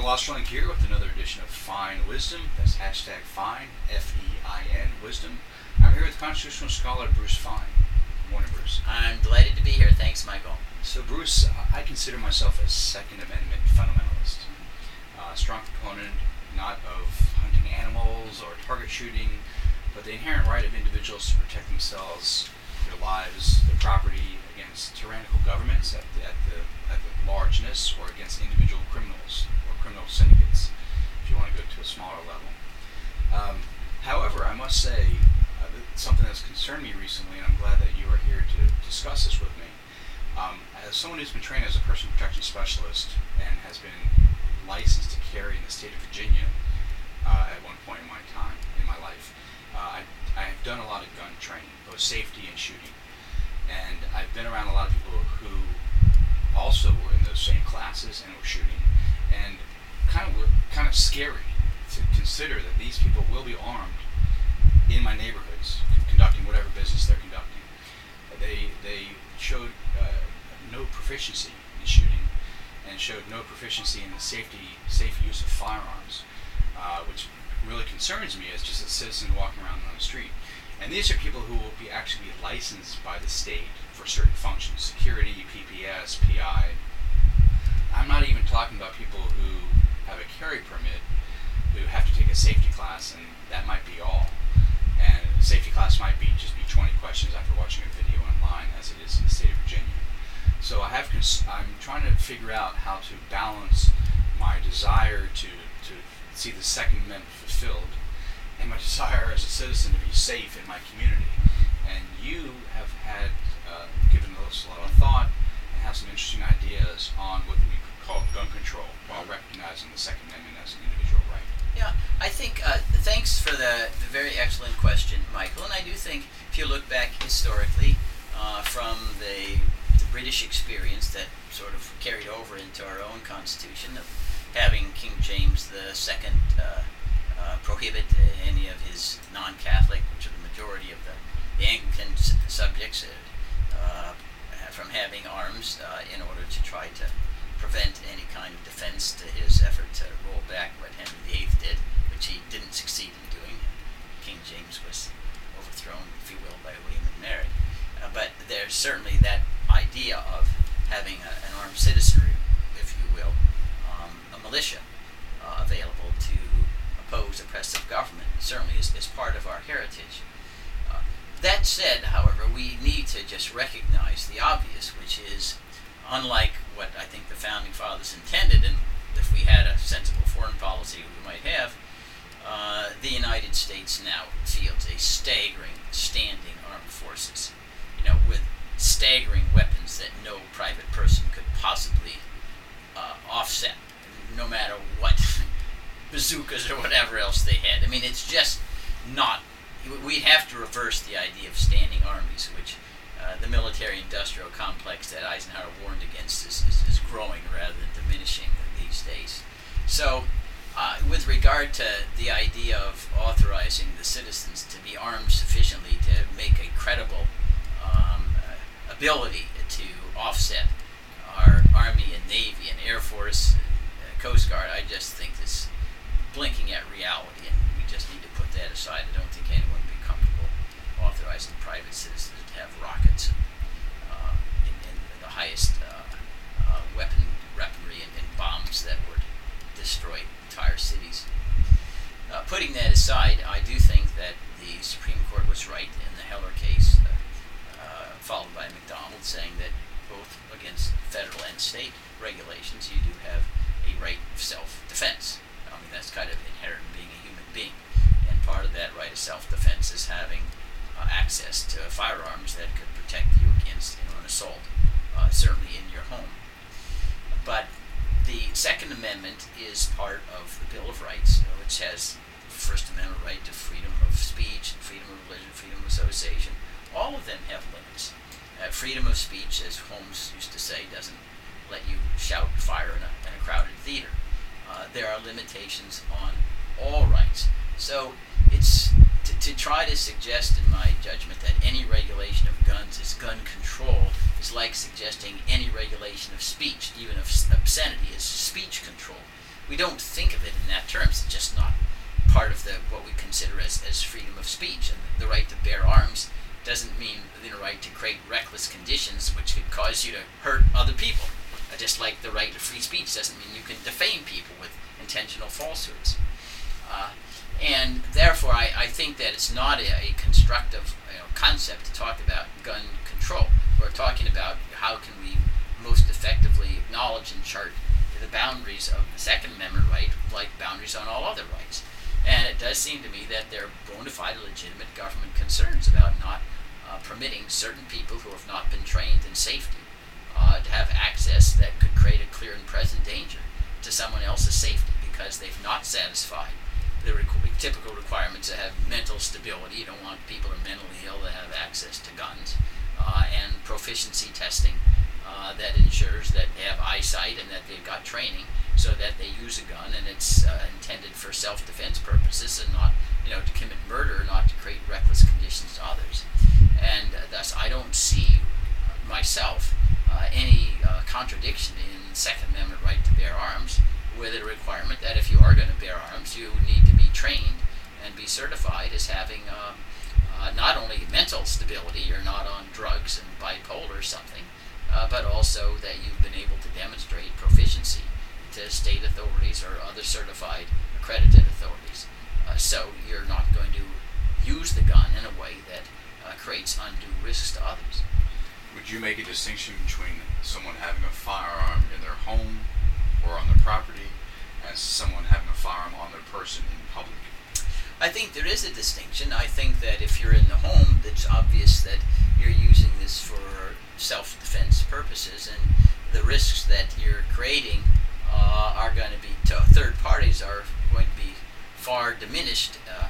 Michael Ostrolenk here with another edition of Fein Wisdom. That's hashtag Fein, F E I N, Wisdom. I'm here with constitutional scholar Bruce Fein. Good morning, Bruce. I'm delighted to be here. Thanks, Michael. So, Bruce, I consider myself a Second Amendment fundamentalist. A strong proponent not of hunting animals or target shooting, but the inherent right of individuals to protect themselves, their lives, their property against tyrannical governments at the, at the, at the largeness or against individual criminals or criminal syndicates, if you want to go to a smaller level. Um, however, I must say uh, something that's concerned me recently, and I'm glad that you are here to discuss this with me. Um, as someone who's been trained as a personal protection specialist and has been licensed to carry in the state of Virginia uh, at one point in my time in my life, uh, I, I have done a lot of gun training, both safety and shooting, and I've been around a lot of people who also were in those same classes and were shooting, and kind of were kind of scary to consider that these people will be armed in my neighborhoods, conducting whatever business they're conducting. They they showed uh, no proficiency in shooting, and showed no proficiency in the safety safe use of firearms, uh, which really concerns me as just a citizen walking around on the street. And these are people who will be actually licensed by the state for certain functions, security, PPS, PI. I'm not even talking about people who have a carry permit, who have to take a safety class, and that might be all. And safety class might be just be 20 questions after watching a video online, as it is in the state of Virginia. So I have cons- I'm trying to figure out how to balance my desire to, to see the Second Amendment fulfilled and my desire as a citizen to be safe in my community. And you have had uh, given us a lot of thought and have some interesting ideas on what we could call gun control while recognizing the Second Amendment as an individual right. Yeah, I think, uh, thanks for the, the very excellent question, Michael. And I do think if you look back historically uh, from the, British experience that sort of carried over into our own Constitution of having King James the Second uh, uh, prohibit any of his non-Catholic, which are the majority of the, the Anglican subjects, uh, from having arms uh, in order to try to prevent any kind of defense to his effort to roll back what Henry VIII did, which he didn't succeed in doing. King James was overthrown, if you will, by William and Mary. Uh, but there's certainly that idea of having a, an armed citizenry, if you will, um, a militia uh, available to oppose oppressive government. It certainly is, is part of our heritage. Uh, that said, however, we need to just recognize the obvious, which is unlike what I think the founding fathers intended, and if we had a sensible foreign policy we might have, uh, the United States now fields a staggering standing armed forces, you know, with staggering weapons that no private person could possibly uh, offset, no matter what bazookas or whatever else they had. I mean, it's just not. We have to reverse the idea of standing armies, which uh, the military-industrial complex that Eisenhower warned against is, is, is, growing rather than diminishing these days. So, uh, with regard to the idea of authorizing the citizens to be armed sufficiently to make a credible um, uh, ability to offset our Army and Navy and Air Force, and, Coast Guard, I just think this blinking at reality, and we just need to put that aside. I don't think anyone would be comfortable authorizing private citizens to have rockets uh, the highest uh, uh, weapon weaponry and, and, bombs that would destroy entire cities. Uh, putting that aside, I do think that the Supreme Court was right in the Heller case, uh, uh, followed by McDonald, saying that both against federal and state regulations, you do have a right of self-defense. I mean, that's kind of inherent in being a human being. And part of that right of self-defense is having uh, access to firearms that could protect you against you know, an assault, uh, certainly in your home. But the Second Amendment is part of the Bill of Rights, which has the First Amendment right to freedom of speech, freedom of religion, freedom of association. All of them have limits. Uh, freedom of speech, as Holmes used to say, doesn't let you shout fire in a, in a crowded theater. Uh, there are limitations on all rights. So it's to, to try to suggest, in my judgment, that any regulation of guns is gun control is like suggesting any regulation of speech, even of obscenity, is speech control. we don't think of it in that terms. It's just not part of the what we consider as, as freedom of speech. And the right to bear arms doesn't mean the right to create reckless conditions which could cause you to hurt other people. Just like the right to free speech doesn't mean you can defame people with intentional falsehoods. Uh, and therefore, I, I think that it's not a, a constructive you know, concept to talk about gun control. We're talking about how can we most effectively acknowledge and chart the boundaries of the Second Amendment right, like boundaries on all other rights. And it does seem to me that there are bona fide legitimate government concerns about not uh, permitting certain people who have not been trained in safety uh, to have access that could create a clear and present danger to someone else's safety because they've not satisfied the requ- typical requirements to have mental stability. You don't want people who are mentally ill to have access to guns, uh, and proficiency testing uh, that ensures that they have eyesight and that they've got training so that they use a gun and it's uh, intended for self-defense purposes and not, you know, to commit murder, not to create reckless conditions to others. And uh, thus, I don't see myself any uh, contradiction in Second Amendment right to bear arms with a requirement that if you are going to bear arms, you need to be trained and be certified as having um, uh, not only mental stability, you're not on drugs and bipolar or something, uh, but also that you've been able to demonstrate proficiency to state authorities or other certified accredited authorities. Uh, so you're not going to use the gun in a way that uh, creates undue risks to others. Would you make a distinction between someone having a firearm in their home or on their property and someone having a firearm on their person in public? I think there is a distinction. I think that if you're in the home, it's obvious that you're using this for self defense purposes, and the risks that you're creating uh, are going to be to third parties are going to be far diminished uh,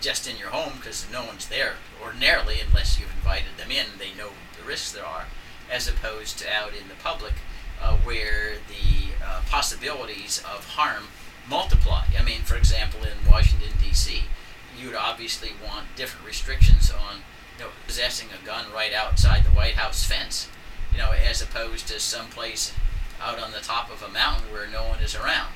just in your home because no one's there ordinarily unless you've invited them in. They know the risks there are, as opposed to out in the public uh, where the uh, possibilities of harm multiply. I mean, for example, in Washington D.C., you would obviously want different restrictions on you know, possessing a gun right outside the White House fence, you know, as opposed to someplace out on the top of a mountain where no one is around.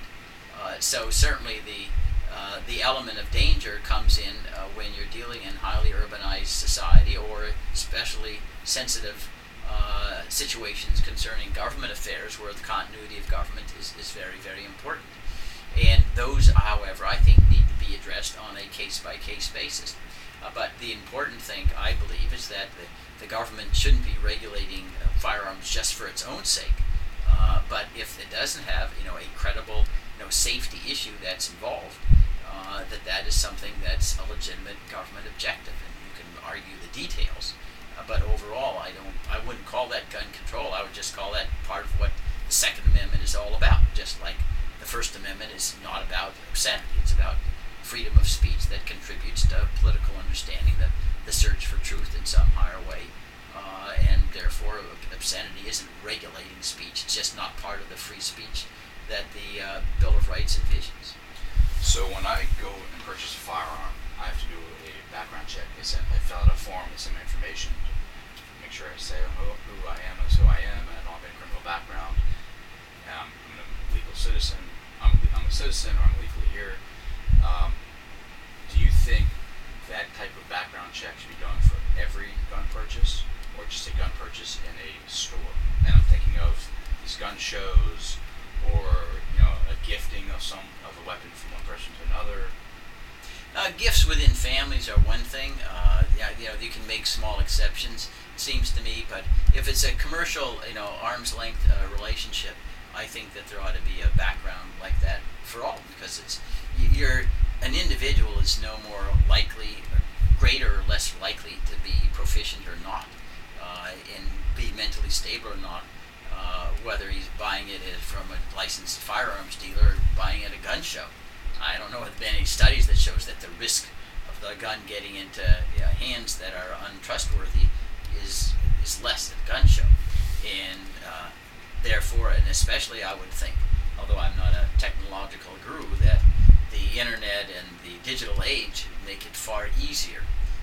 Uh, so certainly the uh, the element of danger comes in uh, when you're dealing in highly urbanized society or especially sensitive uh, situations concerning government affairs where the continuity of government is, is very, very important. And those, however, I think need to be addressed on a case by case basis. Uh, but the important thing, I believe, is that the, the government shouldn't be regulating uh, firearms just for its own sake. But if it doesn't have, you know, a credible, you know, safety issue that's involved, uh, that that is something that's a legitimate government objective, and you can argue the details. Uh, but overall, I don't, I wouldn't call that gun control. I would just call that part of what the Second Amendment is all about. Just like the First Amendment is not about obscenity; it's about freedom of speech that contributes to political understanding, the, the search for truth in some higher way. Uh, and therefore, obscenity isn't regulating speech, it's just not part of the free speech that the uh, Bill of Rights envisions. So when I go and purchase a firearm, I have to do a background check. They send, I fill out a form with some information to make sure I say who, who I am as who I am, and I don't have any criminal background. Um, I'm a legal citizen. I'm, I'm a citizen, or I'm legally here. Um, do you think that type of background check should be done for every gun purchase, or just a gun purchase in a store? And I'm thinking of these gun shows, or you know, a gifting of some of a weapon from one person to another. Uh, gifts within families are one thing. Uh, yeah, you know, you can make small exceptions. It seems to me, but if it's a commercial, you know, arm's length uh, relationship, I think that there ought to be a background like that for all because it's you're an individual is no more likely, or greater or less likely to be proficient or not, uh, and be mentally stable or not, uh, whether he's buying it from a licensed firearms dealer or buying it at a gun show. I don't know if there have been any studies that shows that the risk of the gun getting into uh, hands that are untrustworthy is is less at a gun show, and uh, therefore, and especially, I would think, although I'm not a technological guru, that the internet and the digital age make it far easier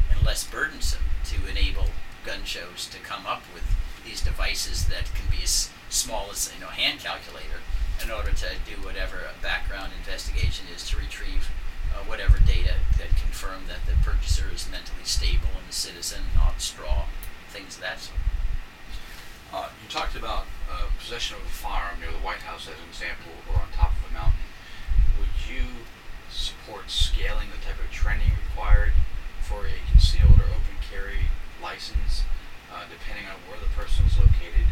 and less burdensome to enable gun shows to come up with devices that can be as small as you know a hand calculator in order to do whatever background investigation is to retrieve uh, whatever data that confirm that the purchaser is mentally stable and a citizen, not straw, things of that sort. Uh, you talked about uh, possession of a firearm near the White House as an example, or on top of a mountain. Would you support scaling the type of training required for a concealed or open carry license, uh, depending on where the person is located?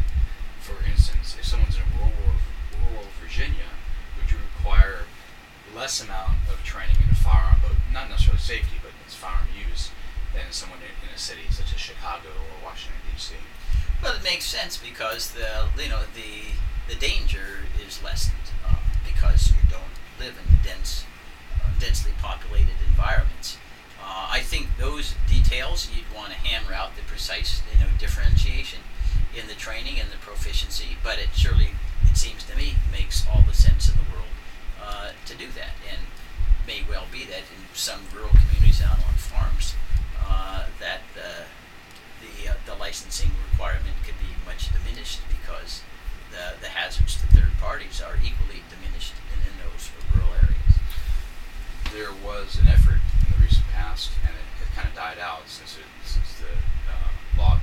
For instance, if someone's in rural, rural Virginia, would you require less amount of training in a firearm, but not necessarily safety, but it's firearm use, than someone in, in a city such as Chicago or Washington D.C.? Well, it makes sense because the you know the the danger is lessened uh, because you don't live in dense, uh, densely populated environments. Uh, I think those details you'd want to hammer out the precise you know differentiation in the training and the proficiency, but it surely it seems to me makes all the sense in the world uh, to do that, and may well be that in some rural communities out on farms uh, that uh, the uh, the licensing requirement could be much diminished because the the hazards to third parties are equally diminished in, in those rural areas. There was an effort in the recent past, and it, it kind of died out since it, since the uh, law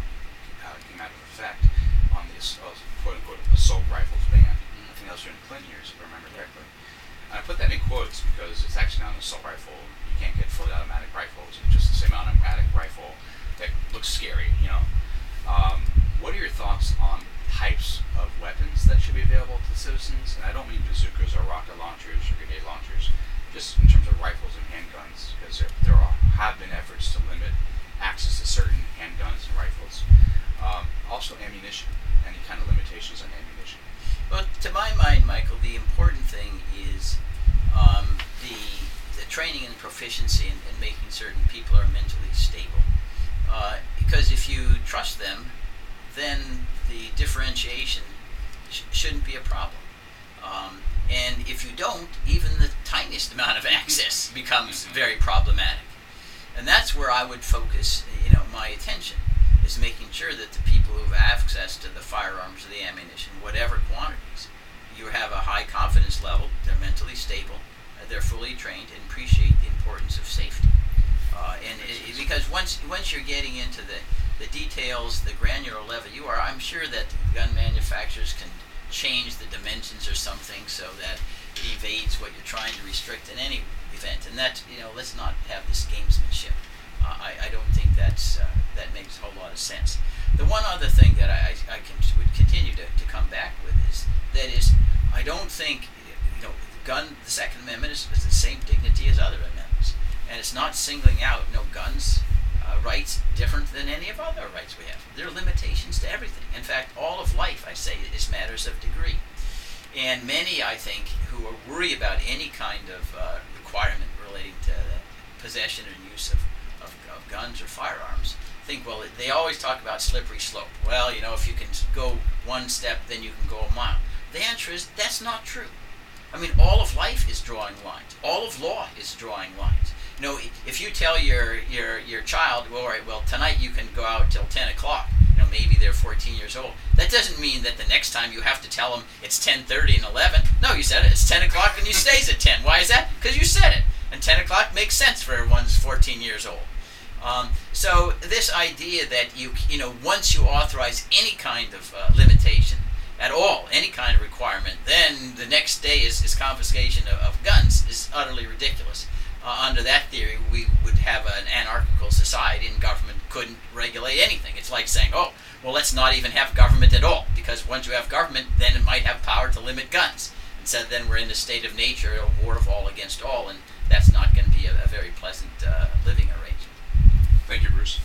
came out of effect on the uh, quote unquote assault rifles ban. I think that was during the Clinton years, if I remember correctly. I put that in quotes because it's actually not an assault rifle. You can't get fully automatic rifles. It's just the same automatic rifle looks scary, you know. Um, what are your thoughts on types of weapons that should be available to citizens? And I don't mean bazookas or rocket launchers or grenade launchers, just in terms of rifles and handguns, because there, there are, have been efforts to limit access to certain handguns and rifles. Um, also, ammunition. Any kind of limitations on ammunition? Well, to my mind, Michael, the important thing is um, the the training and proficiency in, in making certain people are mentally stable. Uh, because if you trust them, then the differentiation sh- shouldn't be a problem. Um, and if you don't, even the tiniest amount of access becomes very problematic. And that's where I would focus, you know, my attention is making sure that the people who have access to the firearms or the ammunition, whatever quantities, you have a high confidence level, they're mentally stable, they're fully trained, and appreciate the importance of safety. Uh, and it, because once once you're getting into the, the details, the granular level, you are, I'm sure that gun manufacturers can change the dimensions or something so that it evades what you're trying to restrict in any event. And that, you know, let's not have this gamesmanship. Uh, I, I don't think that's uh, that makes a whole lot of sense. The one other thing that I, I can would continue to, to come back with is that is I don't think you know gun the Second Amendment is, is the same dignity as other amendments, and it's not singling out no guns uh, rights different than any of other rights we have. There are limitations to everything. In fact, all of life, I say, is matters of degree. And many, I think, who are worried about any kind of uh, requirement relating to possession and use of, of, of guns or firearms think, well, they always talk about slippery slope. Well, you know, if you can go one step, then you can go a mile. The answer is that's not true. I mean, all of life is drawing lines. All of law is drawing lines. You know, if you tell your your your child, well, all right, well, tonight you can go out till 10 o'clock. You know, maybe they're 14 years old. That doesn't mean that the next time you have to tell them it's 10:30 and 11. No, you said it. It's 10 o'clock and you stays at 10. Why is that? Because you said it. And 10 o'clock makes sense for everyone's 14 years old. Um, so this idea that you you know once you authorize any kind of uh, limitation at all, any kind of requirement, then the next day is, is confiscation of, of guns is utterly ridiculous uh, under that theory, we would have an anarchical society and government couldn't regulate anything. It's like saying, oh, well, let's not even have government at all, because once you have government, then it might have power to limit guns. And so then we're in the state of nature, a war of all against all, and that's not going to be a, a very pleasant uh, living arrangement. Thank you, Bruce.